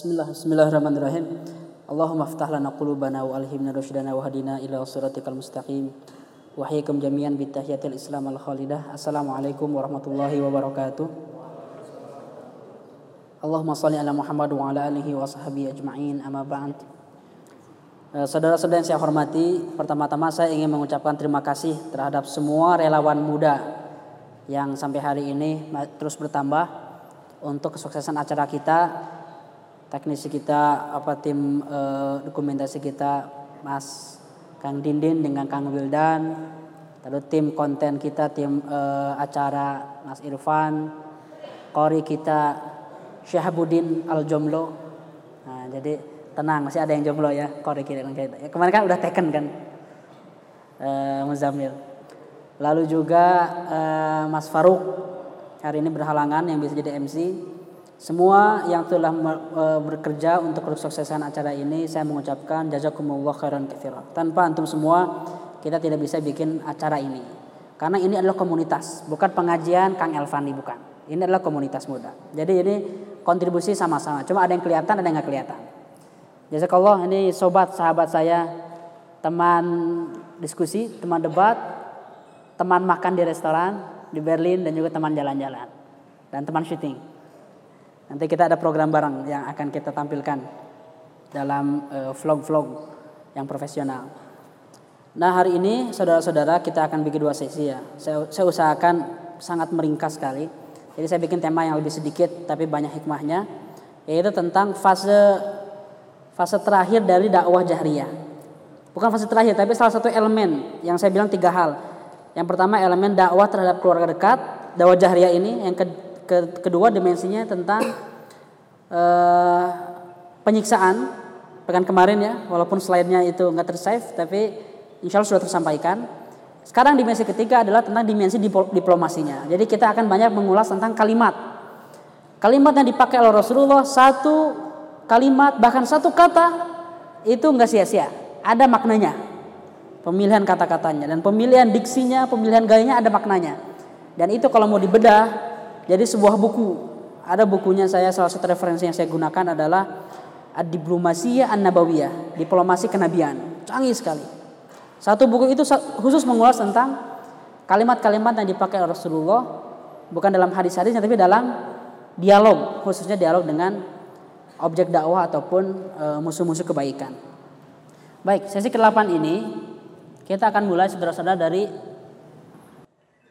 Bismillah, Bismillahirrahmanirrahim. Allahumma aftah lana qulubana wa alhimna rusydana wa hadina ila siratikal mustaqim. Wa hayyakum jami'an bi tahiyatil Islam al khalidah. Assalamualaikum warahmatullahi wabarakatuh. Allahumma salli ala Muhammad wa ala alihi wa sahbihi ajma'in. Amma ba'd. Eh, saudara-saudara yang saya hormati, pertama-tama saya ingin mengucapkan terima kasih terhadap semua relawan muda yang sampai hari ini terus bertambah untuk kesuksesan acara kita teknisi kita apa tim uh, dokumentasi kita Mas Kang Dindin dengan Kang Wildan. Lalu tim konten kita tim uh, acara Mas Irfan. Kori kita Syahabuddin Al Jomlo nah, jadi tenang masih ada yang jomblo ya Kori kita kemarin kan udah teken kan uh, Muzamil lalu juga Mas Faruk. Hari ini berhalangan yang bisa jadi MC semua yang telah e, bekerja untuk kesuksesan acara ini saya mengucapkan jazakumullah khairan katsira. Tanpa antum semua kita tidak bisa bikin acara ini. Karena ini adalah komunitas, bukan pengajian Kang Elvani bukan. Ini adalah komunitas muda. Jadi ini kontribusi sama-sama. Cuma ada yang kelihatan, ada yang nggak kelihatan. Jazakallah ini sobat sahabat saya, teman diskusi, teman debat, teman makan di restoran di Berlin dan juga teman jalan-jalan dan teman syuting. Nanti kita ada program bareng yang akan kita tampilkan dalam eh, vlog-vlog yang profesional. Nah hari ini saudara-saudara kita akan bikin dua sesi ya. Saya, saya usahakan sangat meringkas sekali. Jadi saya bikin tema yang lebih sedikit tapi banyak hikmahnya, yaitu tentang fase fase terakhir dari dakwah jahriyah. Bukan fase terakhir, tapi salah satu elemen yang saya bilang tiga hal. Yang pertama elemen dakwah terhadap keluarga dekat, dakwah jahriyah ini. Yang ke, kedua dimensinya tentang uh, penyiksaan pekan kemarin ya walaupun slide-nya itu nggak tersave tapi insya Allah sudah tersampaikan. Sekarang dimensi ketiga adalah tentang dimensi diplomasinya. Jadi kita akan banyak mengulas tentang kalimat. Kalimat yang dipakai oleh Rasulullah satu kalimat bahkan satu kata itu nggak sia-sia. Ada maknanya. Pemilihan kata-katanya. Dan pemilihan diksinya pemilihan gayanya ada maknanya. Dan itu kalau mau dibedah jadi sebuah buku, ada bukunya saya salah satu referensi yang saya gunakan adalah Ad-Diplomasiyah An-Nabawiyah, Diplomasi Kenabian. Canggih sekali. Satu buku itu khusus mengulas tentang kalimat-kalimat yang dipakai Rasulullah bukan dalam hadis-hadisnya tapi dalam dialog, khususnya dialog dengan objek dakwah ataupun e, musuh-musuh kebaikan. Baik, sesi ke-8 ini kita akan mulai saudara-saudara dari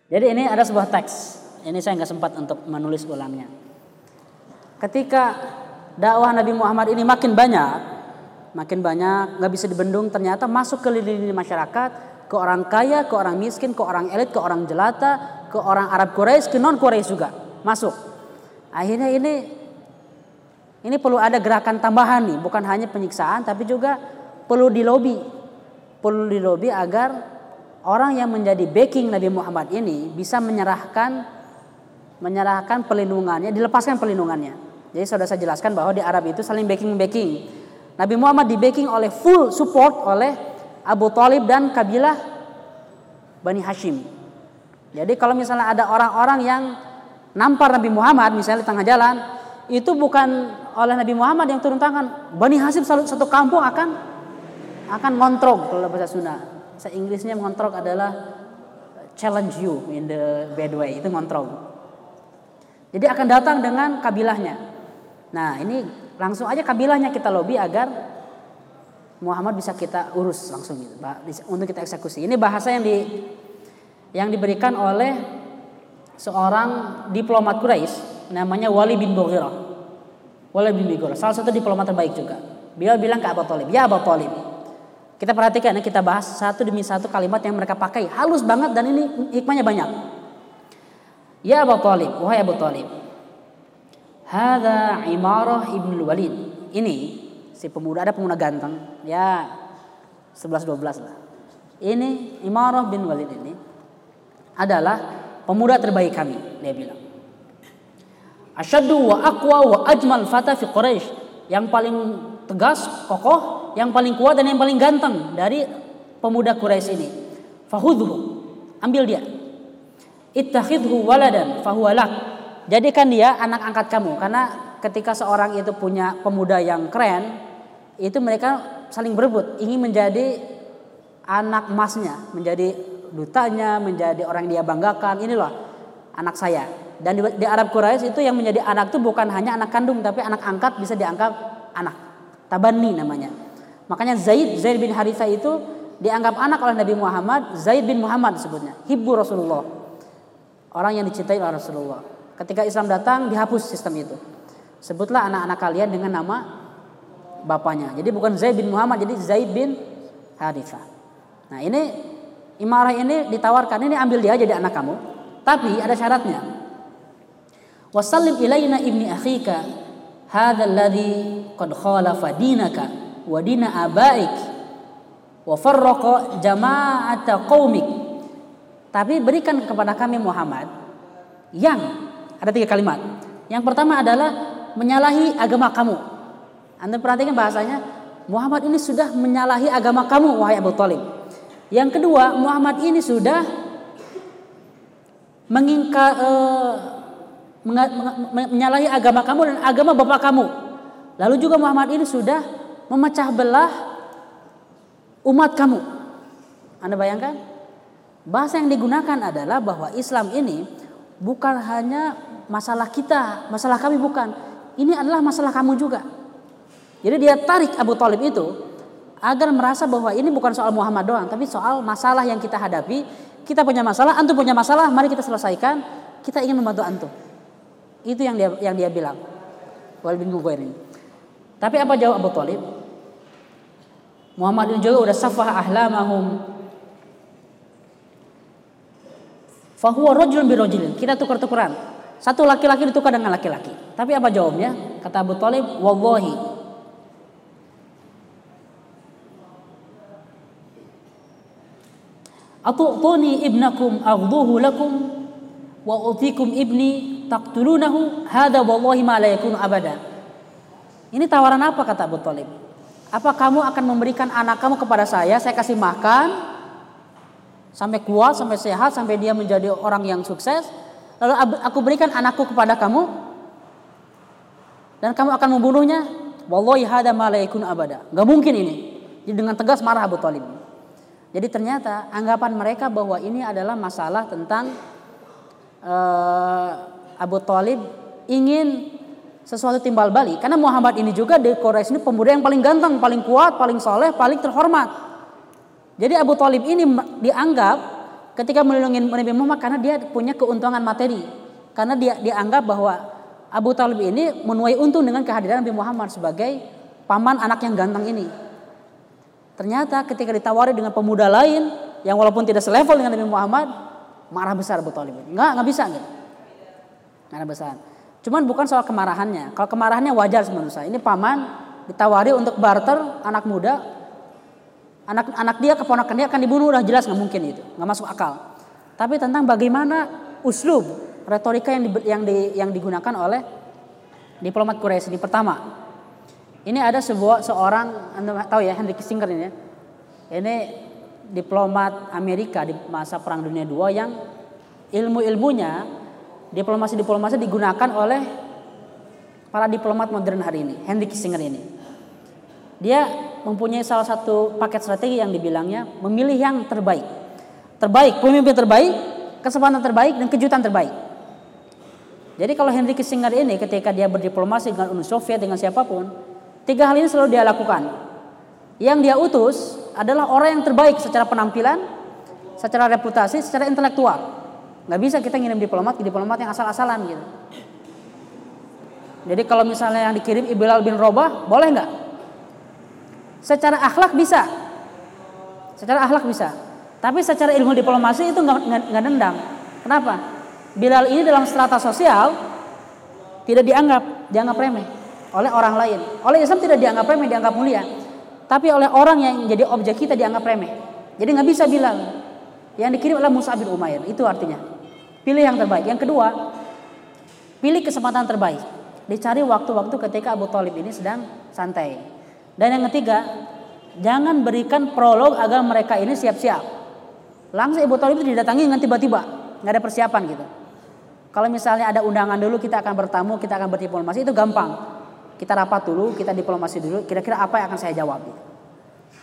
Jadi ini ada sebuah teks ini saya nggak sempat untuk menulis ulangnya. Ketika dakwah Nabi Muhammad ini makin banyak, makin banyak nggak bisa dibendung ternyata masuk ke lini masyarakat, ke orang kaya, ke orang miskin, ke orang elit, ke orang jelata, ke orang Arab Quraisy, ke non Quraisy juga masuk. Akhirnya ini ini perlu ada gerakan tambahan nih, bukan hanya penyiksaan tapi juga perlu dilobi. Perlu dilobi agar orang yang menjadi backing Nabi Muhammad ini bisa menyerahkan menyerahkan perlindungannya, dilepaskan perlindungannya. Jadi sudah saya jelaskan bahwa di Arab itu saling backing-backing. Nabi Muhammad di backing oleh full support oleh Abu Talib dan kabilah Bani Hashim. Jadi kalau misalnya ada orang-orang yang nampar Nabi Muhammad misalnya di tengah jalan, itu bukan oleh Nabi Muhammad yang turun tangan. Bani Hashim satu kampung akan akan ngontrol kalau bahasa Sunda. Bahasa Inggrisnya ngontrol adalah challenge you in the bad way. Itu ngontrol. Jadi akan datang dengan kabilahnya. Nah ini langsung aja kabilahnya kita lobby agar Muhammad bisa kita urus langsung gitu, untuk kita eksekusi. Ini bahasa yang di yang diberikan oleh seorang diplomat Quraisy namanya Wali bin Mughirah. Wali bin Mughirah, salah satu diplomat terbaik juga. Beliau bilang ke Abu Talib, ya Abu Talib, kita perhatikan ya, kita bahas satu demi satu kalimat yang mereka pakai halus banget dan ini hikmahnya banyak. Ya Abu Talib, wahai Abu Talib. Hada Imarah ibn Walid. Ini si pemuda ada pemuda ganteng, ya 11 12 lah. Ini Imarah bin Walid ini adalah pemuda terbaik kami, dia bilang. Asyadu wa aqwa wa ajmal fata fi Quraisy. Yang paling tegas, kokoh, yang paling kuat dan yang paling ganteng dari pemuda Quraisy ini. Fahudhu, ambil dia ittakhidhu waladan fahuwalak. Jadikan dia anak angkat kamu karena ketika seorang itu punya pemuda yang keren, itu mereka saling berebut, ingin menjadi anak emasnya, menjadi dutanya, menjadi orang yang dia banggakan. Ini loh anak saya. Dan di, Arab Quraisy itu yang menjadi anak itu bukan hanya anak kandung, tapi anak angkat bisa dianggap anak. Tabani namanya. Makanya Zaid Zaid bin Haritha itu dianggap anak oleh Nabi Muhammad, Zaid bin Muhammad disebutnya, hibbu Rasulullah. Orang yang dicintai oleh Rasulullah. Ketika Islam datang dihapus sistem itu. Sebutlah anak-anak kalian dengan nama bapaknya. Jadi bukan Zaid bin Muhammad, jadi Zaid bin Haritha. Nah ini imarah ini ditawarkan, ini ambil dia jadi anak kamu. Tapi ada syaratnya. Wasallim ilaina ibni akhika hadha alladhi qad khalafa dinaka wa dina abaik wa farraqa jama'ata qaumik. Tapi berikan kepada kami Muhammad yang ada tiga kalimat. Yang pertama adalah menyalahi agama kamu. Anda perhatikan bahasanya, Muhammad ini sudah menyalahi agama kamu wahai Abu Talib. Yang kedua, Muhammad ini sudah mengingka, uh, menyalahi agama kamu dan agama bapak kamu. Lalu juga Muhammad ini sudah memecah belah umat kamu. Anda bayangkan? Bahasa yang digunakan adalah bahwa Islam ini bukan hanya masalah kita, masalah kami bukan. Ini adalah masalah kamu juga. Jadi dia tarik Abu Talib itu agar merasa bahwa ini bukan soal Muhammad doang, tapi soal masalah yang kita hadapi. Kita punya masalah, antum punya masalah, mari kita selesaikan. Kita ingin membantu antum. Itu yang dia yang dia bilang. Walid bin ini. Tapi apa jawab Abu Talib? Muhammad ini juga udah safah ahlamahum Fahuwa rojulun birojulin. Kita tukar-tukaran. Satu laki-laki ditukar dengan laki-laki. Tapi apa jawabnya? Kata Abu Talib, Wallahi. Atu'tuni ibnakum aghduhu lakum wa utikum ibni taqtulunahu hadha wallahi ma la yakunu abada. Ini tawaran apa kata Abu Talib? Apa kamu akan memberikan anak kamu kepada saya, saya kasih makan, sampai kuat, sampai sehat, sampai dia menjadi orang yang sukses. Lalu aku berikan anakku kepada kamu dan kamu akan membunuhnya. Wallahi hada ma abada. Gak mungkin ini. Jadi dengan tegas marah Abu Talib. Jadi ternyata anggapan mereka bahwa ini adalah masalah tentang uh, Abu Talib ingin sesuatu timbal balik. Karena Muhammad ini juga di Quraisy ini pemuda yang paling ganteng, paling kuat, paling soleh, paling terhormat. Jadi Abu Talib ini dianggap ketika melindungi Nabi Muhammad karena dia punya keuntungan materi. Karena dia dianggap bahwa Abu Talib ini menuai untung dengan kehadiran Nabi Muhammad sebagai paman anak yang ganteng ini. Ternyata ketika ditawari dengan pemuda lain yang walaupun tidak selevel dengan Nabi Muhammad, marah besar Abu Talib. Enggak, enggak bisa gitu. Marah besar. Cuman bukan soal kemarahannya. Kalau kemarahannya wajar saya. Ini paman ditawari untuk barter anak muda anak anak dia keponakan dia akan dibunuh udah jelas nggak mungkin itu. Nggak masuk akal. Tapi tentang bagaimana uslub retorika yang di, yang di, yang digunakan oleh diplomat Quraisy di pertama ini ada sebuah seorang anda tahu ya Henry Kissinger ini ya. Ini diplomat Amerika di masa perang dunia II yang ilmu-ilmunya diplomasi-diplomasi digunakan oleh para diplomat modern hari ini Henry Kissinger ini. Dia mempunyai salah satu paket strategi yang dibilangnya memilih yang terbaik. Terbaik, pemimpin terbaik, kesempatan terbaik dan kejutan terbaik. Jadi kalau Henry Kissinger ini ketika dia berdiplomasi dengan Uni Soviet dengan siapa pun, tiga hal ini selalu dia lakukan. Yang dia utus adalah orang yang terbaik secara penampilan, secara reputasi, secara intelektual. Nggak bisa kita ngirim diplomat ke diplomat yang asal-asalan gitu. Jadi kalau misalnya yang dikirim Ibilal bin Robah, boleh nggak? Secara akhlak bisa. Secara akhlak bisa. Tapi secara ilmu diplomasi itu nggak nendang. Kenapa? Bilal ini dalam strata sosial tidak dianggap dianggap remeh oleh orang lain. Oleh Islam tidak dianggap remeh, dianggap mulia. Tapi oleh orang yang jadi objek kita dianggap remeh. Jadi nggak bisa bilang. Yang dikirim adalah Musa bin Umair. Itu artinya. Pilih yang terbaik. Yang kedua, pilih kesempatan terbaik. Dicari waktu-waktu ketika Abu Talib ini sedang santai. Dan yang ketiga, jangan berikan prolog agar mereka ini siap-siap. Langsung Ibu Talib itu didatangi dengan tiba-tiba, nggak ada persiapan gitu. Kalau misalnya ada undangan dulu kita akan bertamu, kita akan berdiplomasi itu gampang. Kita rapat dulu, kita diplomasi dulu. Kira-kira apa yang akan saya jawab?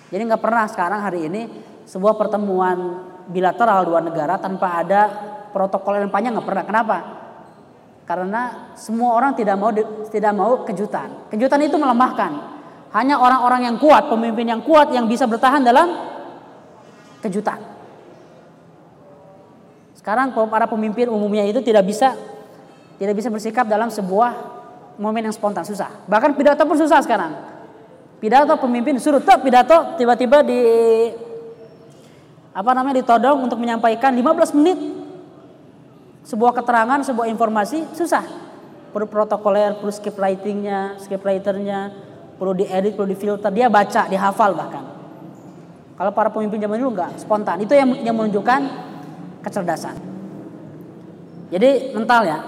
Jadi nggak pernah sekarang hari ini sebuah pertemuan bilateral dua negara tanpa ada protokol yang panjang nggak pernah. Kenapa? Karena semua orang tidak mau tidak mau kejutan. Kejutan itu melemahkan. Hanya orang-orang yang kuat, pemimpin yang kuat yang bisa bertahan dalam kejutan. Sekarang para pemimpin umumnya itu tidak bisa tidak bisa bersikap dalam sebuah momen yang spontan susah. Bahkan pidato pun susah sekarang. Pidato pemimpin suruh tak pidato tiba-tiba di apa namanya ditodong untuk menyampaikan 15 menit sebuah keterangan, sebuah informasi susah. Perlu protokoler, perlu script writingnya, script writernya, perlu diedit, perlu difilter. Dia baca, dihafal bahkan. Kalau para pemimpin zaman dulu enggak, spontan. Itu yang yang menunjukkan kecerdasan. Jadi mental ya,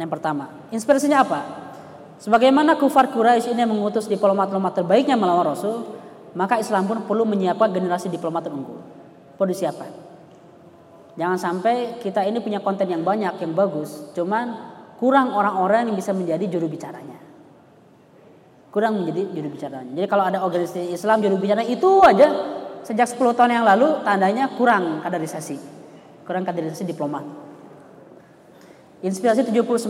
yang pertama. Inspirasinya apa? Sebagaimana kufar Quraisy ini mengutus diplomat-diplomat terbaiknya melawan Rasul, maka Islam pun perlu menyiapkan generasi diplomat terunggul. Perlu disiapkan. Jangan sampai kita ini punya konten yang banyak, yang bagus, cuman kurang orang-orang yang bisa menjadi juru bicaranya. Kurang menjadi juru bicaranya. Jadi kalau ada organisasi Islam juru bicara itu aja sejak 10 tahun yang lalu tandanya kurang kaderisasi kurang kaderisasi diplomat. Inspirasi 79.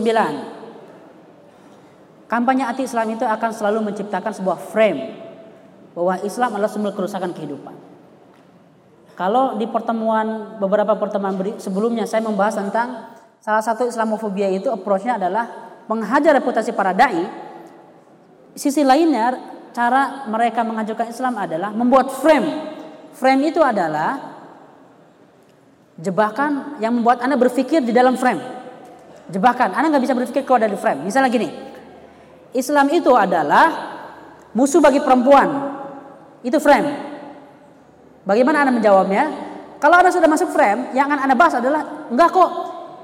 Kampanye anti Islam itu akan selalu menciptakan sebuah frame bahwa Islam adalah sumber kerusakan kehidupan. Kalau di pertemuan beberapa pertemuan sebelumnya saya membahas tentang salah satu Islamofobia itu approach-nya adalah menghajar reputasi para dai. Sisi lainnya cara mereka mengajukan Islam adalah membuat frame. Frame itu adalah Jebakan yang membuat Anda berpikir di dalam frame. Jebakan, Anda nggak bisa berpikir keluar dari frame. Misalnya gini, Islam itu adalah musuh bagi perempuan. Itu frame. Bagaimana Anda menjawabnya? Kalau Anda sudah masuk frame, yang akan Anda bahas adalah enggak kok.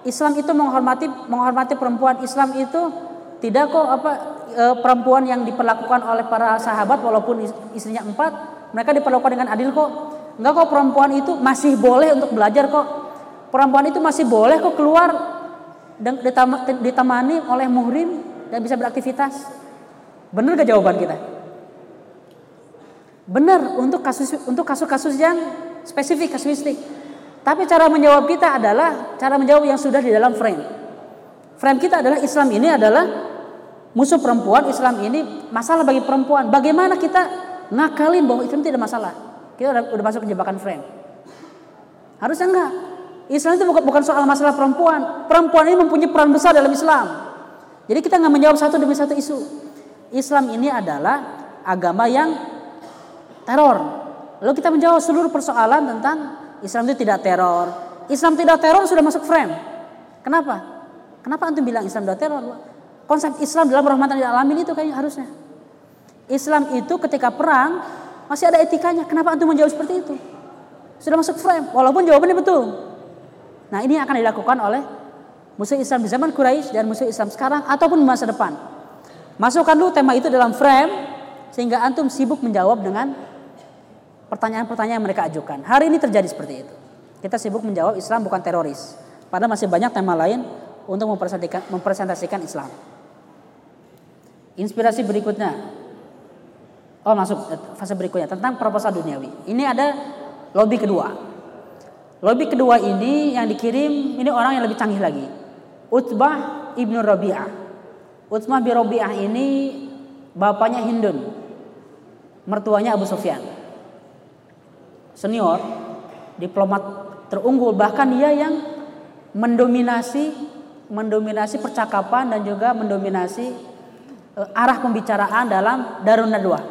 Islam itu menghormati menghormati perempuan. Islam itu tidak kok apa e, perempuan yang diperlakukan oleh para sahabat walaupun istrinya empat, mereka diperlakukan dengan adil kok. Enggak kok perempuan itu masih boleh untuk belajar kok. Perempuan itu masih boleh kok keluar dan ditemani oleh muhrim dan bisa beraktivitas. Benar gak jawaban kita? Benar untuk kasus untuk kasus-kasus yang spesifik, kasuistik. Tapi cara menjawab kita adalah cara menjawab yang sudah di dalam frame. Frame kita adalah Islam ini adalah musuh perempuan, Islam ini masalah bagi perempuan. Bagaimana kita ngakalin bahwa Islam tidak masalah? Kita udah, masuk jebakan frame. Harusnya enggak. Islam itu bukan, bukan soal masalah perempuan. Perempuan ini mempunyai peran besar dalam Islam. Jadi kita nggak menjawab satu demi satu isu. Islam ini adalah agama yang teror. Lalu kita menjawab seluruh persoalan tentang Islam itu tidak teror. Islam tidak teror sudah masuk frame. Kenapa? Kenapa antum bilang Islam tidak teror? Konsep Islam dalam rahmatan lil alamin itu kayaknya harusnya. Islam itu ketika perang masih ada etikanya. Kenapa antum menjawab seperti itu? Sudah masuk frame, walaupun jawabannya betul. Nah ini akan dilakukan oleh musuh Islam di zaman Quraisy dan musuh Islam sekarang ataupun masa depan. Masukkan dulu tema itu dalam frame sehingga antum sibuk menjawab dengan pertanyaan-pertanyaan mereka ajukan. Hari ini terjadi seperti itu. Kita sibuk menjawab Islam bukan teroris. Padahal masih banyak tema lain untuk mempresentasikan Islam. Inspirasi berikutnya Oh masuk fase berikutnya tentang proposal duniawi. Ini ada lobby kedua. Lobby kedua ini yang dikirim ini orang yang lebih canggih lagi. Utbah ibnu Rabi'ah. Utbah bin Rabi'ah ini bapaknya Hindun. Mertuanya Abu Sufyan. Senior, diplomat terunggul bahkan dia yang mendominasi mendominasi percakapan dan juga mendominasi arah pembicaraan dalam Darun Nadwah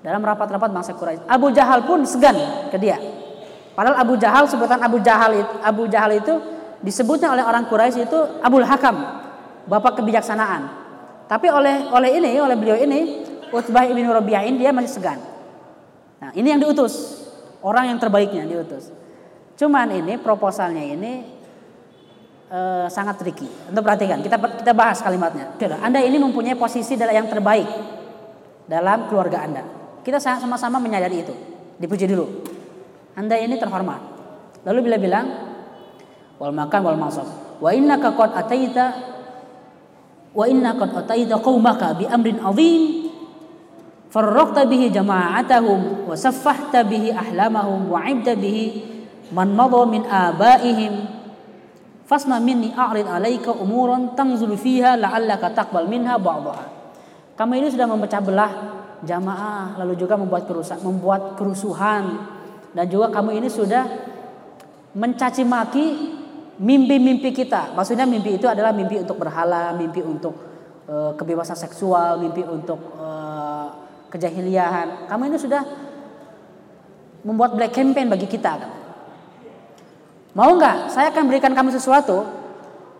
dalam rapat-rapat bangsa Quraisy. Abu Jahal pun segan ke dia. Padahal Abu Jahal sebutan Abu Jahal itu, Abu Jahal itu disebutnya oleh orang Quraisy itu Abul Hakam, bapak kebijaksanaan. Tapi oleh oleh ini, oleh beliau ini, Utbah ibn Rabi'ah dia masih segan. Nah, ini yang diutus. Orang yang terbaiknya diutus. Cuman ini proposalnya ini uh, sangat tricky. Untuk perhatikan, kita kita bahas kalimatnya. Anda ini mempunyai posisi yang terbaik dalam keluarga Anda. Kita sama-sama menyadari itu. Dipuji dulu. Anda ini terhormat. Lalu bila bilang wal makan wal masuk. wa innaka qad ataita wa inna qad ataita qaumaka bi amrin azim farraqta bihi jama'atahum wa saffahta bihi ahlamahum wa 'ibta bihi man madha min abaihim fasma minni a'rid 'alaika umuran tanzulu fiha la'allaka taqbal minha ba'daha kamu ini sudah memecah belah jamaah lalu juga membuat kerusak membuat kerusuhan dan juga kamu ini sudah mencaci maki mimpi-mimpi kita maksudnya mimpi itu adalah mimpi untuk berhala mimpi untuk uh, kebebasan seksual mimpi untuk uh, kejahiliahan. Kamu ini sudah membuat black campaign bagi kita. Kan? Mau nggak? Saya akan berikan kamu sesuatu.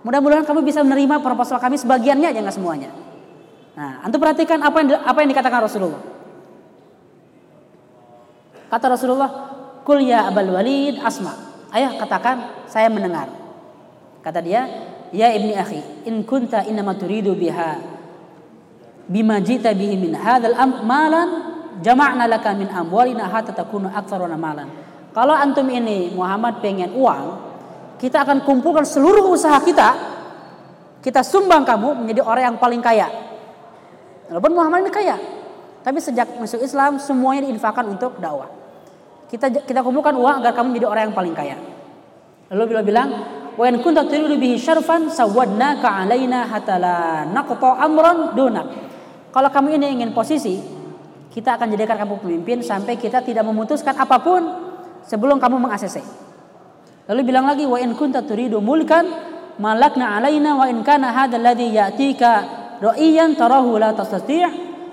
Mudah-mudahan kamu bisa menerima proposal kami sebagiannya aja nggak semuanya. Nah, antum perhatikan apa yang apa yang dikatakan Rasulullah. Kata Rasulullah, "Kul ya Abul Walid asma." Ayah katakan, saya mendengar. Kata dia, "Ya ibni akhi, in kunta innama turidu biha bima jita bihi min hadzal am malan jama'na laka min amwalina hatta takunu aktsaruna malan. Kalau antum ini Muhammad pengen uang, kita akan kumpulkan seluruh usaha kita, kita sumbang kamu menjadi orang yang paling kaya. Walaupun Muhammad ini kaya, tapi sejak masuk Islam semuanya diinfakkan untuk dakwah. Kita kita kumpulkan uang agar kamu menjadi orang yang paling kaya. Lalu bila bilang, "Wa in kunta turidu bihi syarfan sawadnaka alaina hatta la naqta amran dunak." Kalau kamu ini ingin posisi, kita akan jadikan kamu pemimpin sampai kita tidak memutuskan apa pun sebelum kamu meng-ACC. Lalu bilang lagi wa in kunta turidu mulkan malakna alaina wa in kana hadzal ladzi ya'tika ra'iyan tarahu la tastati'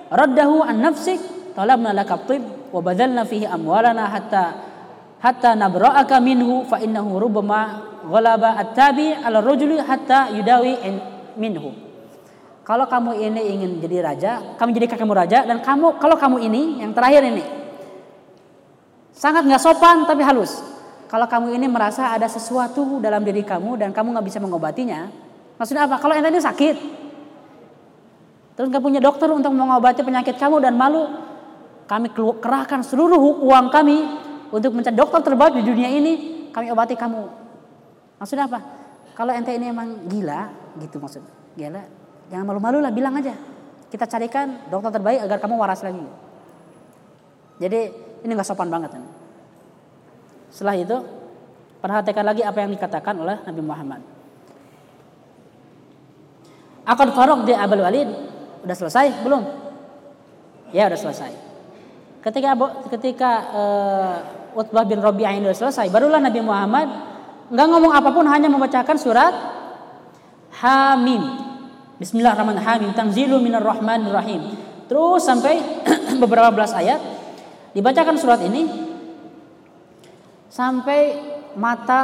raddahu an nafsik talabna laka tib wa badalna fihi amwalana hatta hatta nabra'aka minhu fa innahu rubbama ghalaba at-tabi 'ala rajuli hatta yudawi minhu. Kalau kamu ini ingin jadi raja, kami jadikan kamu raja dan kamu kalau kamu ini yang terakhir ini sangat nggak sopan tapi halus. Kalau kamu ini merasa ada sesuatu dalam diri kamu dan kamu nggak bisa mengobatinya, maksudnya apa? Kalau ente ini sakit, terus nggak punya dokter untuk mengobati penyakit kamu dan malu, kami kerahkan seluruh uang kami untuk mencari dokter terbaik di dunia ini, kami obati kamu. Maksudnya apa? Kalau ente ini emang gila, gitu maksudnya. Gila, Jangan malu-malu lah, bilang aja. Kita carikan dokter terbaik agar kamu waras lagi. Jadi ini nggak sopan banget. Setelah itu, perhatikan lagi apa yang dikatakan oleh Nabi Muhammad. Akan farok di Abul Walid udah selesai belum? Ya udah selesai. Ketika ketika uh, Utbah bin Rabi'ah ini udah selesai, barulah Nabi Muhammad nggak ngomong apa pun hanya membacakan surat Hamim Bismillahirrahmanirrahim. Tanzilu minar rahim. Terus sampai beberapa belas ayat dibacakan surat ini sampai mata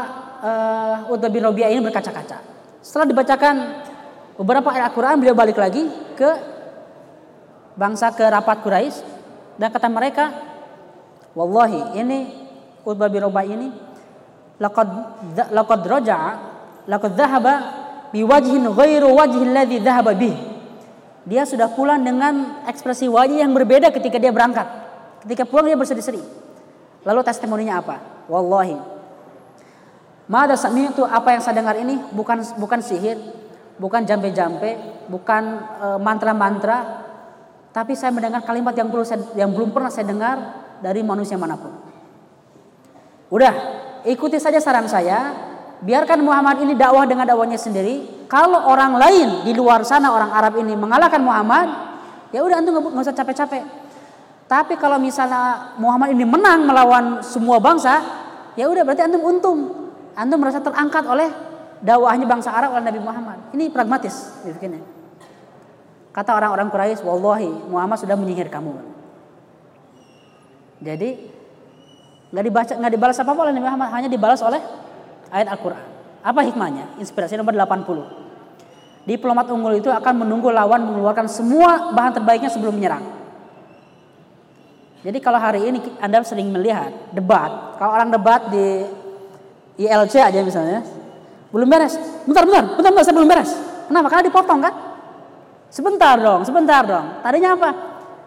uh, bin Rabi'ah ini berkaca-kaca. Setelah dibacakan beberapa ayat Al-Qur'an beliau balik lagi ke bangsa ke rapat Quraisy dan kata mereka, "Wallahi ini Utbah bin Rabi'ah ini laqad laqad raja'a laqad dhahaba biwajhin ghairu wajhi alladhi dhahaba bih. Dia sudah pulang dengan ekspresi wajah yang berbeda ketika dia berangkat. Ketika pulang dia bersedih-sedih. Lalu testimoninya apa? Wallahi. Mada itu apa yang saya dengar ini bukan bukan sihir, bukan jampe-jampe, bukan mantra mantra-mantra, tapi saya mendengar kalimat yang belum saya, yang belum pernah saya dengar dari manusia mana pun. Udah, ikuti saja saran saya, biarkan Muhammad ini dakwah dengan dakwahnya sendiri. Kalau orang lain di luar sana orang Arab ini mengalahkan Muhammad, ya udah antum nggak usah capek-capek. Tapi kalau misalnya Muhammad ini menang melawan semua bangsa, ya udah berarti antum untung. Antum merasa terangkat oleh dakwahnya bangsa Arab oleh Nabi Muhammad. Ini pragmatis begini. Kata orang-orang Quraisy, "Wallahi, Muhammad sudah menyihir kamu." Jadi nggak dibaca nggak dibalas apa-apa oleh Nabi Muhammad, hanya dibalas oleh ayat Al-Quran. Apa hikmahnya? Inspirasi nomor 80. Diplomat unggul itu akan menunggu lawan mengeluarkan semua bahan terbaiknya sebelum menyerang. Jadi kalau hari ini Anda sering melihat debat, kalau orang debat di ILC aja misalnya, belum beres. Bentar, bentar, bentar, bentar, saya belum beres. Kenapa? Karena dipotong kan? Sebentar dong, sebentar dong. Tadinya apa?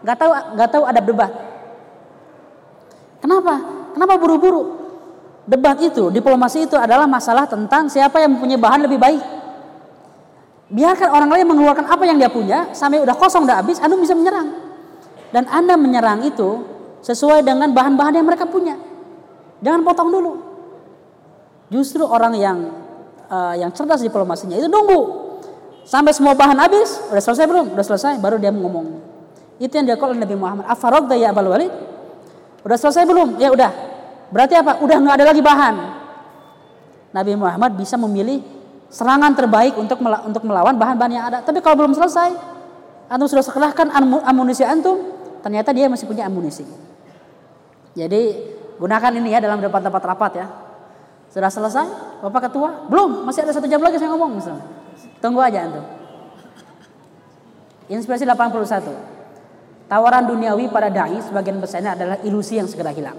Gak tahu, gak tahu ada debat. Kenapa? Kenapa buru-buru? Debat itu, diplomasi itu adalah masalah tentang siapa yang mempunyai bahan lebih baik. Biarkan orang lain mengeluarkan apa yang dia punya sampai udah kosong udah habis, Anda bisa menyerang. Dan Anda menyerang itu sesuai dengan bahan-bahan yang mereka punya. Jangan potong dulu. Justru orang yang uh, yang cerdas diplomasinya itu nunggu sampai semua bahan habis, udah selesai belum? Udah selesai, baru dia ngomong. Itu yang dilakukan oleh Nabi Muhammad. Afarad ya Abul Walid? Udah selesai belum? Ya udah. Berarti apa? Udah nggak ada lagi bahan. Nabi Muhammad bisa memilih serangan terbaik untuk untuk melawan bahan-bahan yang ada. Tapi kalau belum selesai, antum sudah sekerahkan amunisi antum, ternyata dia masih punya amunisi. Jadi gunakan ini ya dalam tempat-tempat rapat ya. Sudah selesai, Bapak Ketua? Belum, masih ada satu jam lagi saya ngomong misalnya. Tunggu aja antum. Inspirasi 81. Tawaran duniawi pada dai sebagian besarnya adalah ilusi yang segera hilang.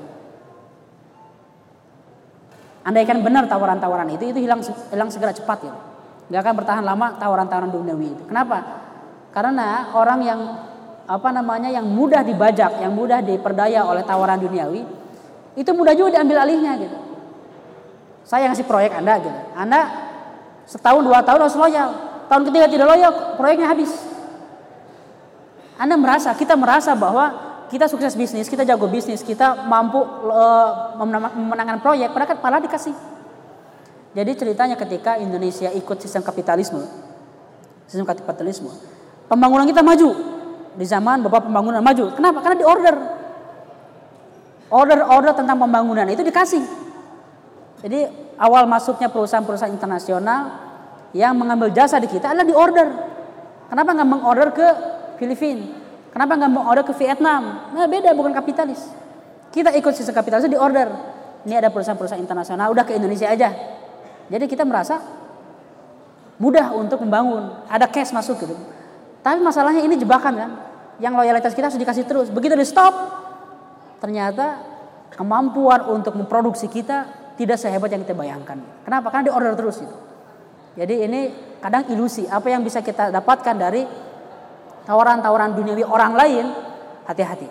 Andaikan benar tawaran-tawaran itu, itu hilang hilang segera cepat ya. Gak akan bertahan lama tawaran-tawaran duniawi itu. Kenapa? Karena orang yang apa namanya yang mudah dibajak, yang mudah diperdaya oleh tawaran duniawi, itu mudah juga diambil alihnya gitu. Saya ngasih proyek Anda gitu. Anda setahun dua tahun harus loyal. Tahun ketiga tidak loyal, proyeknya habis. Anda merasa, kita merasa bahwa kita sukses bisnis, kita jago bisnis, kita mampu uh, memenangkan proyek, padahal kan dikasih. Jadi ceritanya ketika Indonesia ikut sistem kapitalisme, sistem kapitalisme, pembangunan kita maju di zaman bapak pembangunan maju. Kenapa? Karena di order, order-order tentang pembangunan itu dikasih. Jadi awal masuknya perusahaan-perusahaan internasional yang mengambil jasa di kita adalah di order. Kenapa nggak mengorder ke Filipina. Kenapa nggak mau order ke Vietnam? Nah beda bukan kapitalis. Kita ikut sistem kapitalis di order. Ini ada perusahaan-perusahaan internasional udah ke Indonesia aja. Jadi kita merasa mudah untuk membangun. Ada cash masuk gitu. Tapi masalahnya ini jebakan kan. Yang loyalitas kita harus dikasih terus. Begitu di stop, ternyata kemampuan untuk memproduksi kita tidak sehebat yang kita bayangkan. Kenapa? Karena di order terus itu. Jadi ini kadang ilusi. Apa yang bisa kita dapatkan dari tawaran-tawaran duniawi orang lain, hati-hati,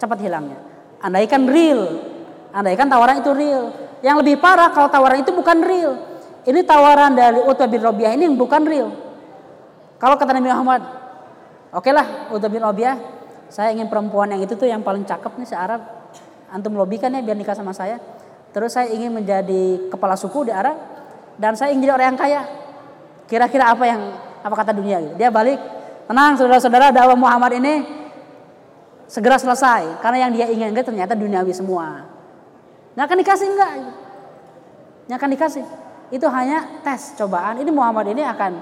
cepat hilangnya. Andaikan real, andaikan tawaran itu real. Yang lebih parah kalau tawaran itu bukan real. Ini tawaran dari Utbah bin Robiah ini bukan real. Kalau kata Nabi Muhammad, oke lah Utbah bin Robiah, saya ingin perempuan yang itu tuh yang paling cakep nih se-Arab. Antum lobikan ya biar nikah sama saya. Terus saya ingin menjadi kepala suku di Arab dan saya ingin jadi orang yang kaya. Kira-kira apa yang apa kata dunia gitu. Dia balik Tenang saudara-saudara dakwah Muhammad ini segera selesai karena yang dia inginkan ternyata duniawi semua. Nggak akan dikasih enggak? Nggak akan dikasih. Itu hanya tes cobaan. Ini Muhammad ini akan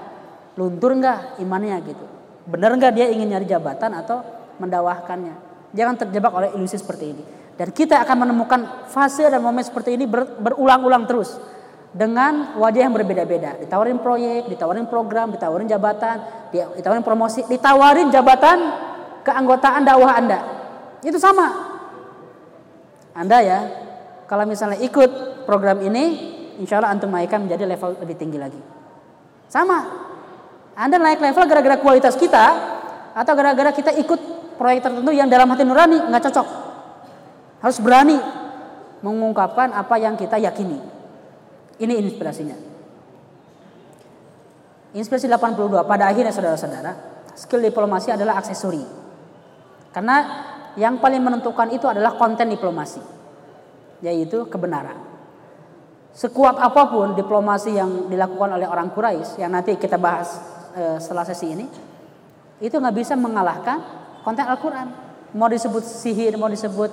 luntur enggak imannya gitu. Benar enggak dia ingin nyari jabatan atau mendawahkannya. Jangan terjebak oleh ilusi seperti ini. Dan kita akan menemukan fase dan momen seperti ini ber, berulang-ulang terus dengan wajah yang berbeda-beda. Ditawarin proyek, ditawarin program, ditawarin jabatan, ditawarin promosi, ditawarin jabatan keanggotaan dakwah Anda. Itu sama. Anda ya, kalau misalnya ikut program ini, insya Allah antum naikkan menjadi level lebih tinggi lagi. Sama. Anda naik level gara-gara kualitas kita atau gara-gara kita ikut proyek tertentu yang dalam hati nurani nggak cocok. Harus berani mengungkapkan apa yang kita yakini. Ini inspirasinya. Inspirasi 82 pada akhirnya saudara-saudara, skill diplomasi adalah aksesori. Karena yang paling menentukan itu adalah konten diplomasi, yaitu kebenaran. Sekuat apa pun diplomasi yang dilakukan oleh orang Quraisy yang nanti kita bahas setelah sesi ini, itu nggak bisa mengalahkan konten Al-Quran. Mau disebut sihir, mau disebut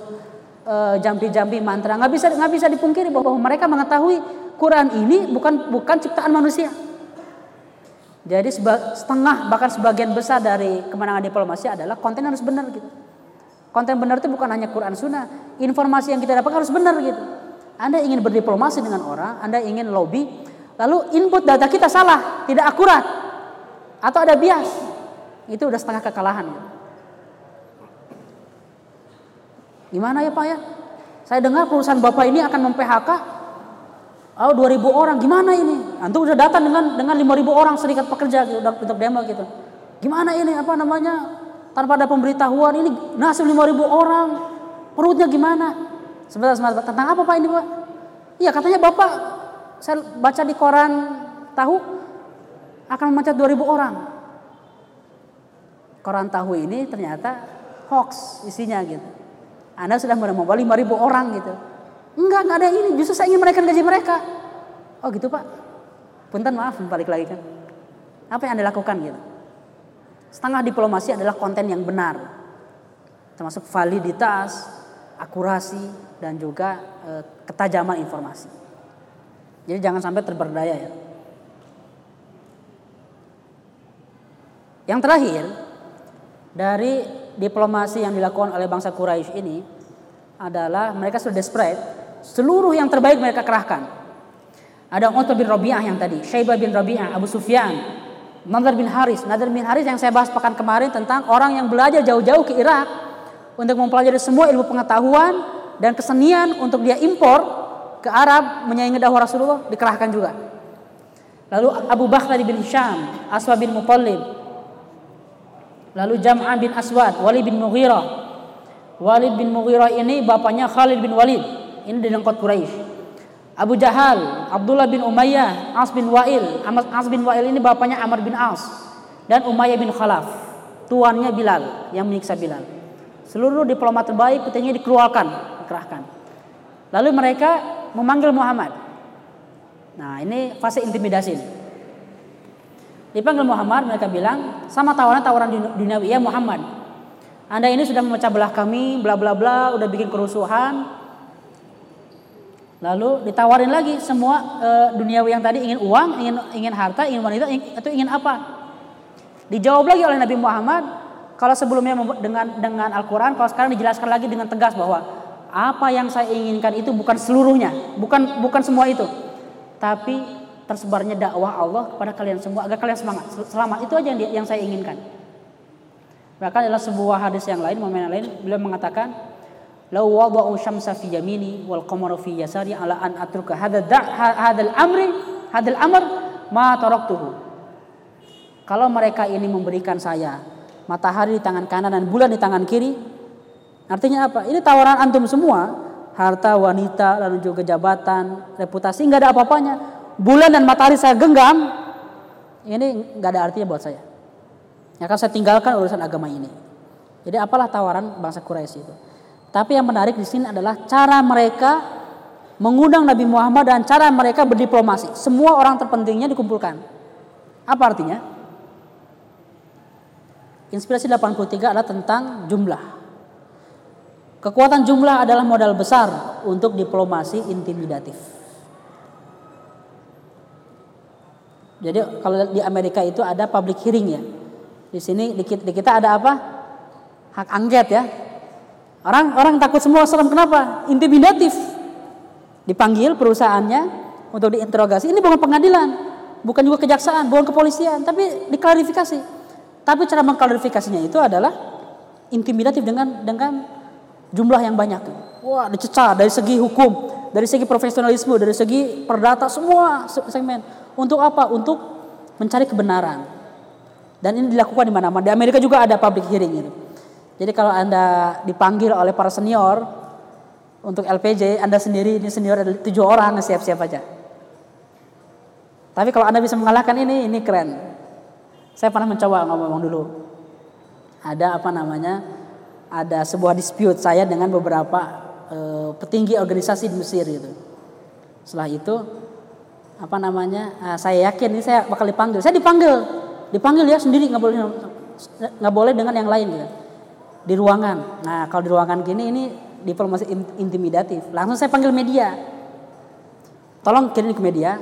e, jampi-jampi mantra, nggak bisa nggak bisa dipungkiri bahwa mereka mengetahui Quran ini bukan bukan ciptaan manusia. Jadi setengah bahkan sebagian besar dari kemenangan diplomasi adalah konten harus benar gitu. Konten benar itu bukan hanya Quran Sunnah, informasi yang kita dapat harus benar gitu. Anda ingin berdiplomasi dengan orang, Anda ingin lobby, lalu input data kita salah, tidak akurat, atau ada bias, itu udah setengah kekalahan. Gimana ya Pak ya? Saya dengar perusahaan Bapak ini akan mem-PHK Oh 2000 orang gimana ini? Antum udah datang dengan dengan 5000 orang serikat pekerja gitu untuk demo gitu. Gimana ini apa namanya? Tanpa ada pemberitahuan ini nasib 5000 orang. Perutnya gimana? Sebentar sebentar tentang apa Pak ini Pak? Iya katanya Bapak saya baca di koran tahu akan memecat 2000 orang. Koran tahu ini ternyata hoax isinya gitu. Anda sudah menemukan 5000 orang gitu. Enggak, enggak ada ini. Justru saya ingin menaikkan gaji mereka. Oh gitu Pak. Punten maaf balik lagi kan. Apa yang Anda lakukan gitu. Setengah diplomasi adalah konten yang benar. Termasuk validitas, akurasi, dan juga e, ketajaman informasi. Jadi jangan sampai terberdaya ya. Yang terakhir dari diplomasi yang dilakukan oleh bangsa Quraisy ini adalah mereka sudah desperate, seluruh yang terbaik mereka kerahkan. Ada Utbah bin Rabi'ah yang tadi, Syaibah bin Rabi'ah, Abu Sufyan, Nadar bin Haris. Nadar bin Haris yang saya bahas pekan kemarin tentang orang yang belajar jauh-jauh ke Irak untuk mempelajari semua ilmu pengetahuan dan kesenian untuk dia impor ke Arab menyaingi dakwah Rasulullah dikerahkan juga. Lalu Abu Bakar bin Hisham, Aswa bin Muttalib, lalu Jam'ah bin Aswad, Walid bin Mughirah. Walid bin Mughirah ini bapaknya Khalid bin Walid. Ini di lengkot Quraisy. Abu Jahal, Abdullah bin Umayyah, As bin Wa'il. As bin Wa'il ini bapaknya Amr bin As. Dan Umayyah bin Khalaf. Tuannya Bilal yang menyiksa Bilal. Seluruh diplomat terbaik petinya dikeluarkan, dikerahkan. Lalu mereka memanggil Muhammad. Nah ini fase intimidasi. Dipanggil Muhammad mereka bilang sama tawaran tawaran duniawi ya Muhammad. Anda ini sudah memecah belah kami, bla bla bla, udah bikin kerusuhan, Lalu ditawarin lagi semua e, duniawi yang tadi ingin uang, ingin ingin harta, ingin wanita, ingin, atau ingin apa? Dijawab lagi oleh Nabi Muhammad kalau sebelumnya dengan dengan Al-Qur'an, kalau sekarang dijelaskan lagi dengan tegas bahwa apa yang saya inginkan itu bukan seluruhnya, bukan bukan semua itu. Tapi tersebarnya dakwah Allah kepada kalian semua agar kalian semangat. Selamat itu aja yang, yang saya inginkan. Bahkan adalah sebuah hadis yang lain, momen lain, beliau mengatakan, Lau wada'u syamsa fi yamini wal qamara fi yasari ala an atruka hadal hadal amri hadal amr ma taraktuhu. Kalau mereka ini memberikan saya matahari di tangan kanan dan bulan di tangan kiri, artinya apa? Ini tawaran antum semua, harta, wanita, lalu juga jabatan, reputasi, nggak ada apa-apanya. Bulan dan matahari saya genggam, ini nggak ada artinya buat saya. Ya kan saya tinggalkan urusan agama ini. Jadi apalah tawaran bangsa Quraisy itu? Tapi yang menarik di sini adalah cara mereka mengundang Nabi Muhammad dan cara mereka berdiplomasi. Semua orang terpentingnya dikumpulkan. Apa artinya? Inspirasi 83 adalah tentang jumlah. Kekuatan jumlah adalah modal besar untuk diplomasi intimidatif. Jadi kalau di Amerika itu ada public hearing ya. Di sini di kita ada apa? Hak angket ya. Orang orang takut semua serem kenapa? Intimidatif. Dipanggil perusahaannya untuk diinterogasi. Ini bukan pengadilan, bukan juga kejaksaan, bukan kepolisian, tapi diklarifikasi. Tapi cara mengklarifikasinya itu adalah intimidatif dengan dengan jumlah yang banyak. Wah, dicecah dari segi hukum, dari segi profesionalisme, dari segi perdata semua segmen. Untuk apa? Untuk mencari kebenaran. Dan ini dilakukan di mana-mana. Di Amerika juga ada public hearing itu. Jadi kalau Anda dipanggil oleh para senior untuk LPJ, Anda sendiri ini senior ada tujuh orang, siap-siap aja. Tapi kalau Anda bisa mengalahkan ini, ini keren. Saya pernah mencoba ngomong-ngomong dulu. Ada apa namanya? Ada sebuah dispute saya dengan beberapa uh, petinggi organisasi di Mesir gitu. Setelah itu apa namanya? Uh, saya yakin ini saya bakal dipanggil. Saya dipanggil, dipanggil ya sendiri nggak boleh nggak boleh dengan yang lain gitu di ruangan. Nah, kalau di ruangan gini ini diplomasi intimidatif. Langsung saya panggil media. Tolong kirim ke media.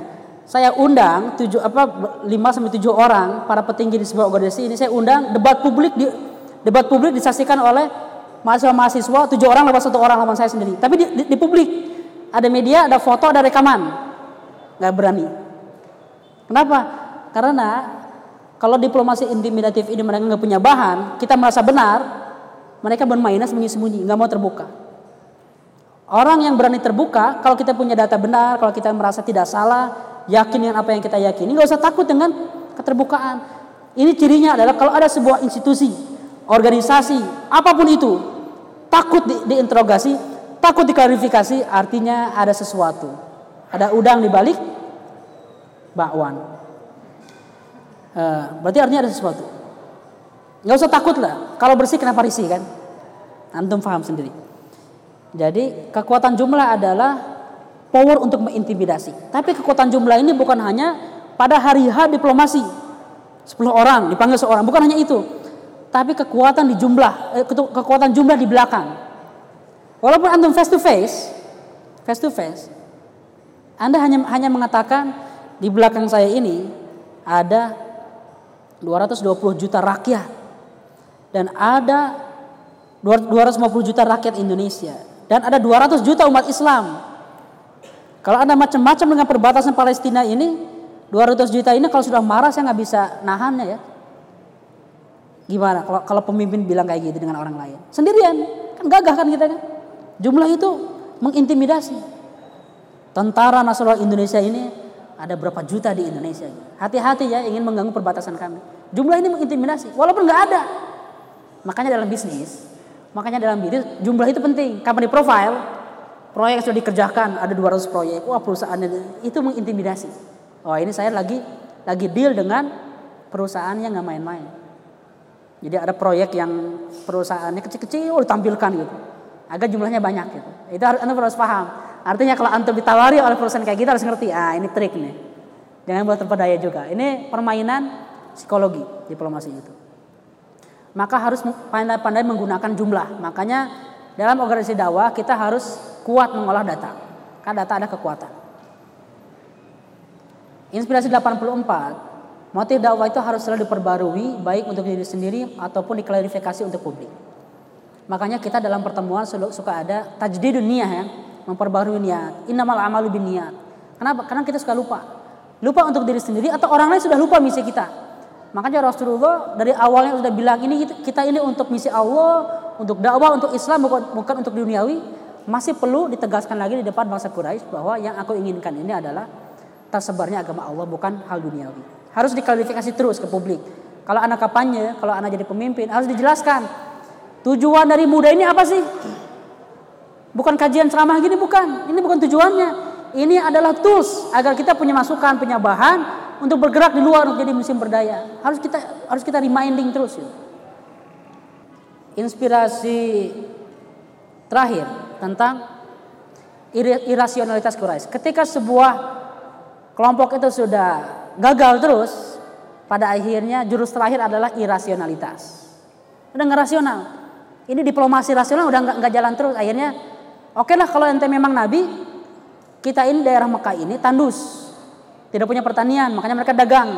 Saya undang tujuh apa lima sampai tujuh orang para petinggi di sebuah organisasi ini saya undang debat publik di debat publik disaksikan oleh mahasiswa-mahasiswa tujuh orang lewat satu orang lawan saya sendiri. Tapi di, di, di publik ada media, ada foto, ada rekaman. Nggak berani. Kenapa? Karena kalau diplomasi intimidatif ini mereka nggak punya bahan, kita merasa benar, mereka bermainnya sembunyi-sembunyi, nggak mau terbuka. Orang yang berani terbuka, kalau kita punya data benar, kalau kita merasa tidak salah, yakin dengan apa yang kita yakini, nggak usah takut dengan keterbukaan. Ini cirinya adalah kalau ada sebuah institusi, organisasi, apa pun itu, takut di, diinterogasi, takut diklarifikasi, artinya ada sesuatu. Ada udang di balik bakwan. Uh, berarti artinya ada sesuatu. Nggak usah takut lah. Kalau bersih kenapa risih kan? Antum paham sendiri. Jadi kekuatan jumlah adalah power untuk mengintimidasi. Tapi kekuatan jumlah ini bukan hanya pada hari H diplomasi. 10 orang dipanggil seorang, bukan hanya itu. Tapi kekuatan di jumlah, eh, kekuatan jumlah di belakang. Walaupun antum face to face, face to face, Anda hanya hanya mengatakan di belakang saya ini ada 220 juta rakyat dan ada 250 juta rakyat Indonesia dan ada 200 juta umat Islam. Kalau ada macam-macam dengan perbatasan Palestina ini, 200 juta ini kalau sudah marah saya nggak bisa nahannya ya. Gimana kalau kalau pemimpin bilang kayak gitu dengan orang lain? Sendirian, kan gagah kan kita kan? Jumlah itu mengintimidasi. Tentara Nasional Indonesia ini ada berapa juta di Indonesia? Hati-hati ya ingin mengganggu perbatasan kami. Jumlah ini mengintimidasi, walaupun nggak ada. Makanya dalam bisnis, Makanya dalam bisnis jumlah itu penting. Company profile, proyek sudah dikerjakan ada 200 proyek. Wah perusahaan itu mengintimidasi. Oh ini saya lagi lagi deal dengan perusahaan yang nggak main-main. Jadi ada proyek yang perusahaannya kecil-kecil ditampilkan gitu. Agar jumlahnya banyak gitu. Itu harus anda harus paham. Artinya kalau antum ditawari oleh perusahaan kayak gitu harus ngerti. Ah ini trik nih. Jangan buat terpedaya juga. Ini permainan psikologi diplomasi itu maka harus pandai-pandai menggunakan jumlah. Makanya dalam organisasi dakwah kita harus kuat mengolah data. Karena data ada kekuatan. Inspirasi 84, motif dakwah itu harus selalu diperbarui baik untuk diri sendiri ataupun diklarifikasi untuk publik. Makanya kita dalam pertemuan suka ada tajdidun dunia ya, memperbarui niat. Innamal amalu bin niat. Kenapa? Karena kita suka lupa. Lupa untuk diri sendiri atau orang lain sudah lupa misi kita. Makanya Rasulullah dari awalnya sudah bilang ini kita ini untuk misi Allah, untuk dakwah, untuk Islam bukan, bukan untuk duniawi. Masih perlu ditegaskan lagi di depan bangsa Quraisy bahwa yang aku inginkan ini adalah tersebarnya agama Allah bukan hal duniawi. Harus diklarifikasi terus ke publik. Kalau anak kampanye, kalau anak jadi pemimpin harus dijelaskan tujuan dari muda ini apa sih? Bukan kajian ceramah gini bukan. Ini bukan tujuannya. Ini adalah tools agar kita punya masukan, punya bahan untuk bergerak di luar untuk jadi musim berdaya. Harus kita harus kita reminding terus. Ya. Inspirasi terakhir tentang irasionalitas Quraisy. Ketika sebuah kelompok itu sudah gagal terus, pada akhirnya jurus terakhir adalah irasionalitas. Udah nggak rasional. Ini diplomasi rasional udah nggak jalan terus. Akhirnya, oke lah kalau ente memang nabi, kita ini daerah Mekah ini tandus tidak punya pertanian, makanya mereka dagang.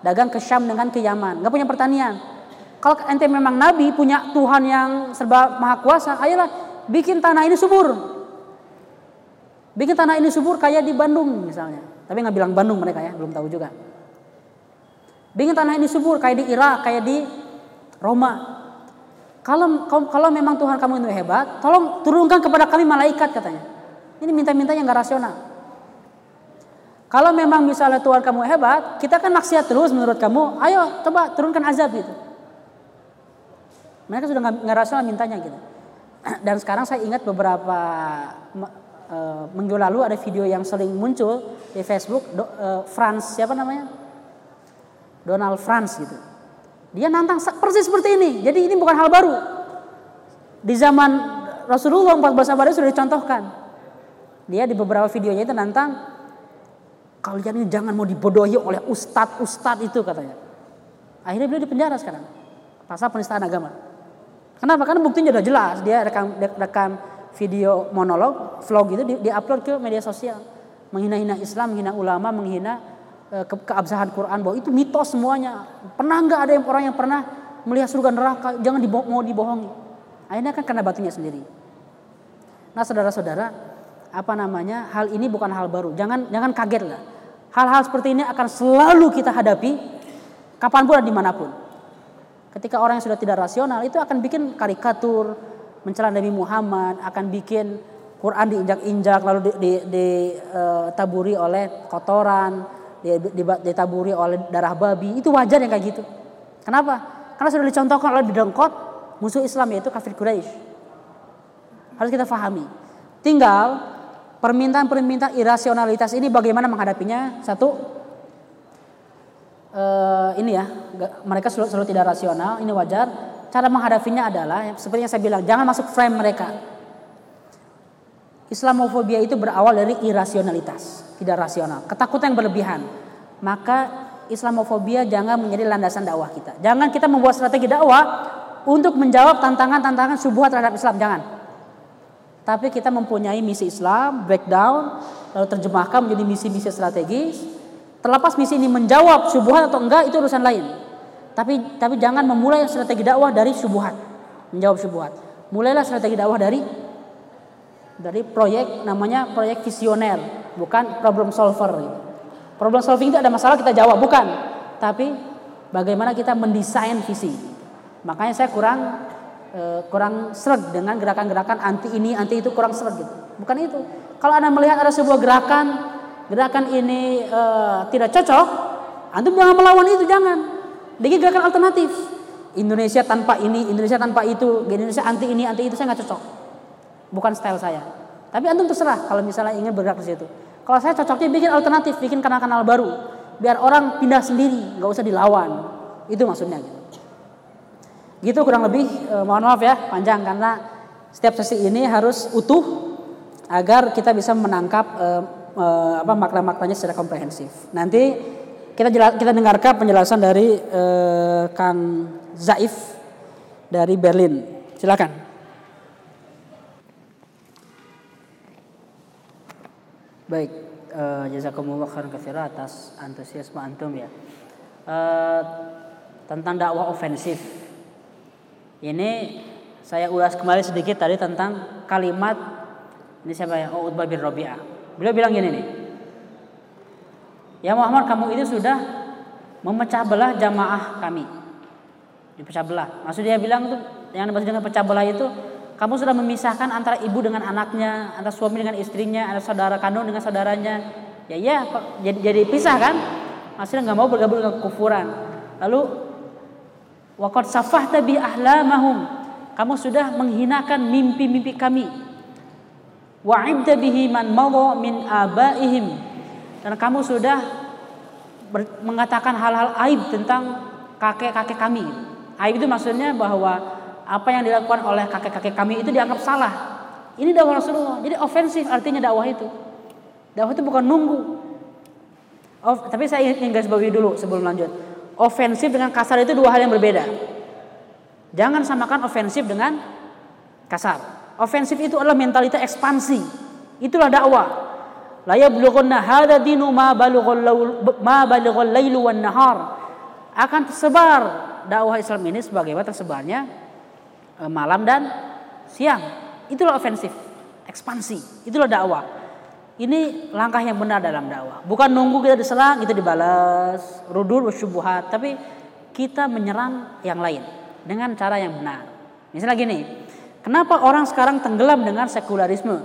Dagang ke Syam dengan ke Yaman. Gak punya pertanian. Kalau ente memang nabi, punya Tuhan yang serba maha kuasa, ayolah bikin tanah ini subur. Bikin tanah ini subur kayak di Bandung misalnya. Tapi nggak bilang Bandung mereka ya, belum tahu juga. Bikin tanah ini subur kayak di Irak, kayak di Roma. Kalau kalau memang Tuhan kamu itu hebat, tolong turunkan kepada kami malaikat katanya. Ini minta-minta yang nggak rasional. Kalau memang misalnya Tuhan kamu hebat, kita kan maksiat terus menurut kamu, ayo coba turunkan azab gitu. Mereka sudah nggak rasional mintanya gitu. Dan sekarang saya ingat beberapa uh, minggu lalu ada video yang sering muncul di Facebook, do, uh, Franz siapa namanya? Donald Franz gitu. Dia nantang persis seperti ini. Jadi ini bukan hal baru. Di zaman Rasulullah 14 abad sudah dicontohkan. Dia di beberapa videonya itu nantang Kalian ini jangan mau dibodohi oleh ustadz-ustadz itu katanya. Akhirnya beliau dipenjara sekarang. Pasal penistaan agama. Kenapa? Karena buktinya udah jelas. Dia rekam, rekam video monolog, vlog itu di, upload ke media sosial. Menghina-hina Islam, menghina ulama, menghina ke, keabsahan Quran. Bahwa itu mitos semuanya. Pernah nggak ada yang orang yang pernah melihat surga neraka? Jangan dibo mau dibohongi. Akhirnya kan karena batunya sendiri. Nah saudara-saudara, apa namanya? Hal ini bukan hal baru. Jangan jangan kaget lah. Hal-hal seperti ini akan selalu kita hadapi kapan pun dan di mana pun. Ketika orang yang sudah tidak rasional itu akan bikin karikatur, mencela Nabi Muhammad, akan bikin Quran diinjak-injak lalu ditaburi di, uh, oleh kotoran, ditaburi oleh darah babi. Itu wajar yang kayak gitu. Kenapa? Karena sudah dicontohkan oleh didengkot musuh Islam yaitu kafir Quraisy. Harus kita fahami. Tinggal permintaan-permintaan irasionalitas ini bagaimana menghadapinya? Satu, uh, ini ya, mereka selalu, selalu tidak rasional, ini wajar. Cara menghadapinya adalah seperti yang saya bilang, jangan masuk frame mereka. Islamofobia itu berawal dari irasionalitas, tidak rasional, ketakutan yang berlebihan. Maka Islamofobia jangan menjadi landasan dakwah kita. Jangan kita membuat strategi dakwah untuk menjawab tantangan-tantangan subuhat terhadap Islam, jangan. Tapi kita mempunyai misi Islam, breakdown, lalu terjemahkan menjadi misi-misi strategis. Terlepas misi ini menjawab subuhat atau enggak itu urusan lain. Tapi tapi jangan memulai strategi dakwah dari subuhat, menjawab subuhat. Mulailah strategi dakwah dari dari proyek namanya proyek visioner, bukan problem solver. Problem solving itu ada masalah kita jawab, bukan. Tapi bagaimana kita mendesain visi. Makanya saya kurang Eh, kurang seret dengan gerakan-gerakan anti ini anti itu kurang seret gitu. Bukan itu. Kalau anda melihat ada sebuah gerakan gerakan ini e, tidak cocok antum jangan melawan itu jangan. Bikin gerakan alternatif. Indonesia tanpa ini Indonesia tanpa itu Indonesia anti ini anti itu saya nggak cocok. Bukan style saya tapi antum terserah kalau misalnya ingin bergerak di situ kalau saya cocoknya bikin alternatif bikin kanal-kanal baru biar orang pindah sendiri nggak usah dilawan itu maksudnya gitu. Gitu kurang lebih eh, mohon maaf ya panjang karena setiap sesi ini harus utuh agar kita bisa menangkap eh, eh, apa makna-maknanya secara komprehensif. Nanti kita jelas, kita dengarkan penjelasan dari eh, Kang Zaif dari Berlin. Silakan. Baik, uh, jazakumullah khairan katsira atas antusiasme antum ya. Uh, tentang dakwah ofensif ini saya ulas kembali sedikit tadi tentang kalimat ini siapa ya? Oh, Utbah bin Rabi'ah. Beliau bilang gini nih. Ya Muhammad, kamu itu sudah memecah belah jamaah kami. Dipecah belah. Maksud dia bilang tuh yang dimaksud dengan pecah belah itu kamu sudah memisahkan antara ibu dengan anaknya, antara suami dengan istrinya, antara saudara kandung dengan saudaranya. Ya ya, jadi jadi pisah kan? Maksudnya nggak mau bergabung dengan kufuran. Lalu Waqad safahta bi ahlamahum. Kamu sudah menghinakan mimpi-mimpi kami. Wa'ibda bihi man min abaihim. Dan kamu sudah mengatakan hal-hal aib tentang kakek-kakek kami. Aib itu maksudnya bahwa apa yang dilakukan oleh kakek-kakek kami itu dianggap salah. Ini dakwah Rasulullah. Jadi ofensif artinya dakwah itu. Dakwah itu bukan nunggu. Oh, tapi saya ingin garis bawahi dulu sebelum lanjut ofensif dengan kasar itu dua hal yang berbeda. Jangan samakan ofensif dengan kasar. Ofensif itu adalah mentalitas ekspansi. Itulah dakwah. La yablughanna hadha dinu ma balughal ma balughal lailu wan nahar. Akan tersebar dakwah Islam ini sebagaimana tersebarnya malam dan siang. Itulah ofensif, ekspansi. Itulah dakwah. Ini langkah yang benar dalam dakwah. Bukan nunggu kita diserang, kita dibalas, rudur, syubuhat. Tapi kita menyerang yang lain dengan cara yang benar. Misalnya gini, kenapa orang sekarang tenggelam dengan sekularisme?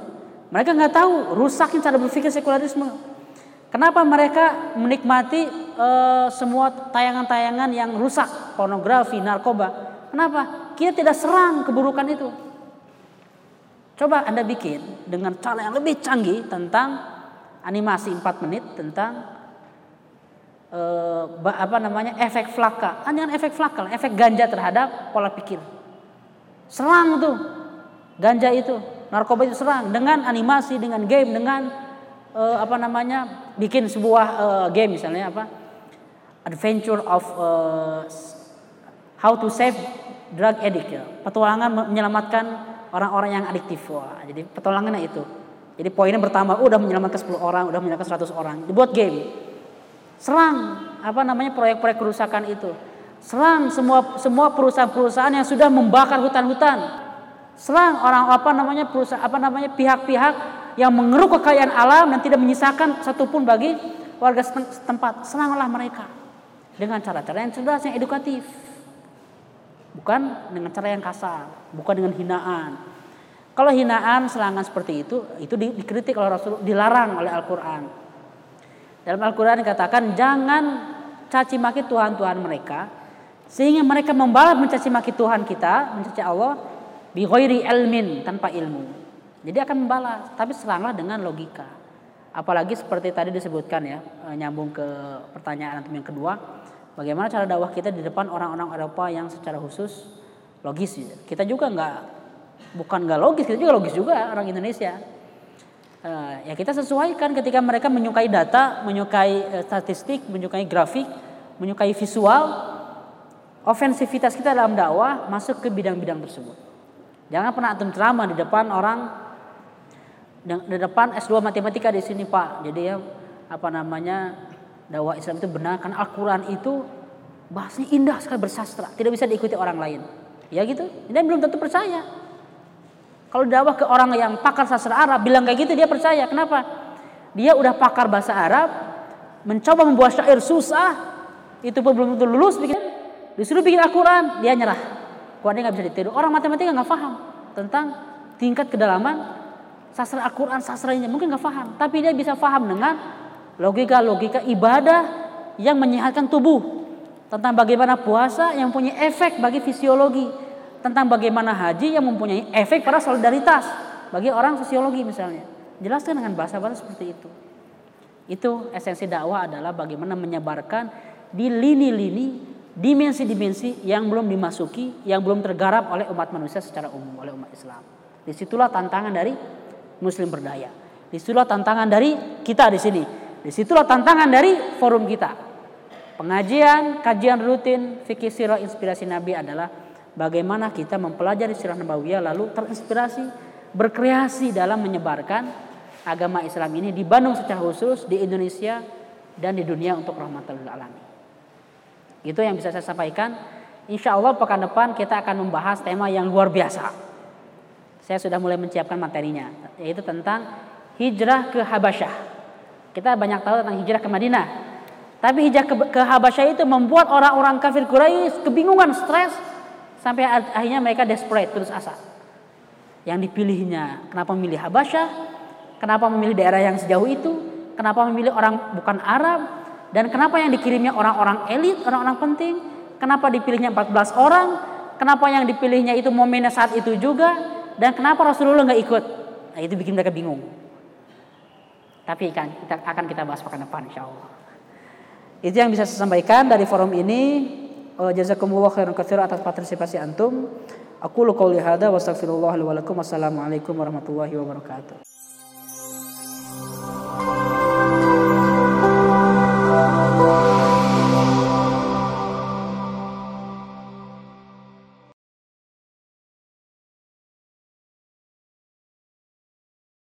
Mereka nggak tahu rusaknya cara berpikir sekularisme. Kenapa mereka menikmati uh, semua tayangan-tayangan yang rusak, pornografi, narkoba? Kenapa? Kita tidak serang keburukan itu. Coba Anda bikin dengan cara yang lebih canggih tentang animasi 4 menit tentang uh, apa namanya efek flaka. Dengan efek flaka, efek ganja terhadap pola pikir. Serang tuh ganja itu, narkoba itu serang dengan animasi, dengan game, dengan uh, apa namanya bikin sebuah uh, game misalnya apa adventure of uh, how to save drug addict ya. petualangan menyelamatkan orang-orang yang adiktif. Wah, jadi pertolongannya itu. Jadi poinnya bertambah, udah menyelamatkan 10 orang, udah menyelamatkan 100 orang. Dibuat game. Serang apa namanya proyek-proyek kerusakan itu. Serang semua semua perusahaan-perusahaan yang sudah membakar hutan-hutan. Serang orang apa namanya perusahaan apa namanya pihak-pihak yang mengeruk kekayaan alam dan tidak menyisakan satupun bagi warga setempat. Seranglah mereka dengan cara-cara yang cerdas, yang edukatif. Bukan dengan cara yang kasar, bukan dengan hinaan. Kalau hinaan, serangan seperti itu, itu di, dikritik oleh Rasul, dilarang oleh Al-Quran. Dalam Al-Quran dikatakan jangan caci maki Tuhan-Tuhan mereka, sehingga mereka membalas mencaci maki Tuhan kita, mencaci Allah, bi ilmin tanpa ilmu. Jadi akan membalas, tapi seranglah dengan logika. Apalagi seperti tadi disebutkan ya, eh, nyambung ke pertanyaan yang kedua, bagaimana cara dakwah kita di depan orang-orang Eropa yang secara khusus logis. Kita juga nggak, bukan nggak logis, kita juga logis juga orang Indonesia. Uh, ya kita sesuaikan ketika mereka menyukai data, menyukai uh, statistik, menyukai grafik, menyukai visual, ofensivitas kita dalam dakwah masuk ke bidang-bidang tersebut. Jangan pernah antum di depan orang di depan S2 matematika di sini Pak. Jadi ya apa namanya dakwah Islam itu benar kan Al-Qur'an itu bahasanya indah sekali bersastra, tidak bisa diikuti orang lain. Ya gitu. Dan belum tentu percaya. Kalau dakwah ke orang yang pakar sastra Arab bilang kayak gitu dia percaya. Kenapa? Dia udah pakar bahasa Arab, mencoba membuat syair susah, itu pun belum tentu lulus bikin disuruh bikin Al-Quran dia nyerah. Quran nggak bisa ditiru. Orang matematika nggak paham tentang tingkat kedalaman sastra Al-Quran, sastranya mungkin nggak paham, tapi dia bisa paham dengan logika-logika ibadah yang menyehatkan tubuh, tentang bagaimana puasa yang punya efek bagi fisiologi, tentang bagaimana haji yang mempunyai efek pada solidaritas bagi orang sosiologi misalnya. Jelaskan dengan bahasa-bahasa seperti itu. Itu esensi dakwah adalah bagaimana menyebarkan di lini-lini dimensi-dimensi yang belum dimasuki, yang belum tergarap oleh umat manusia secara umum, oleh umat Islam. Di situlah tantangan dari Muslim berdaya. Di situlah tantangan dari kita di sini. Di situlah tantangan dari forum kita. Pengajian, kajian rutin fikih sirah inspirasi Nabi adalah bagaimana kita mempelajari sirah nabawiyah lalu terinspirasi, berkreasi dalam menyebarkan agama Islam ini di Bandung secara khusus, di Indonesia dan di dunia untuk rahmatul alamin. Itu yang bisa saya sampaikan. Insya Allah pekan depan kita akan membahas tema yang luar biasa. Saya sudah mulai menyiapkan materinya, yaitu tentang hijrah ke Habasyah. Kita banyak tahu tentang hijrah ke Madinah, tapi hijrah ke, ke Habasyah itu membuat orang-orang kafir Quraisy kebingungan, stres sampai akhirnya mereka desperate, terus asa. Yang dipilihnya, kenapa memilih Habasyah? Kenapa memilih daerah yang sejauh itu? Kenapa memilih orang bukan Arab? Dan kenapa yang dikirimnya orang-orang elit, orang-orang penting? Kenapa dipilihnya 14 orang? Kenapa yang dipilihnya itu momennya saat itu juga? Dan kenapa Rasulullah nggak ikut? Nah, itu bikin mereka bingung. Tapi kan kita akan kita bahas pekan depan insya Allah. Itu yang bisa saya sampaikan dari forum ini. Jazakumullah khairan katsira atas partisipasi antum. Aku lu qouli hada wa astaghfirullah wa lakum. Wassalamualaikum warahmatullahi wabarakatuh.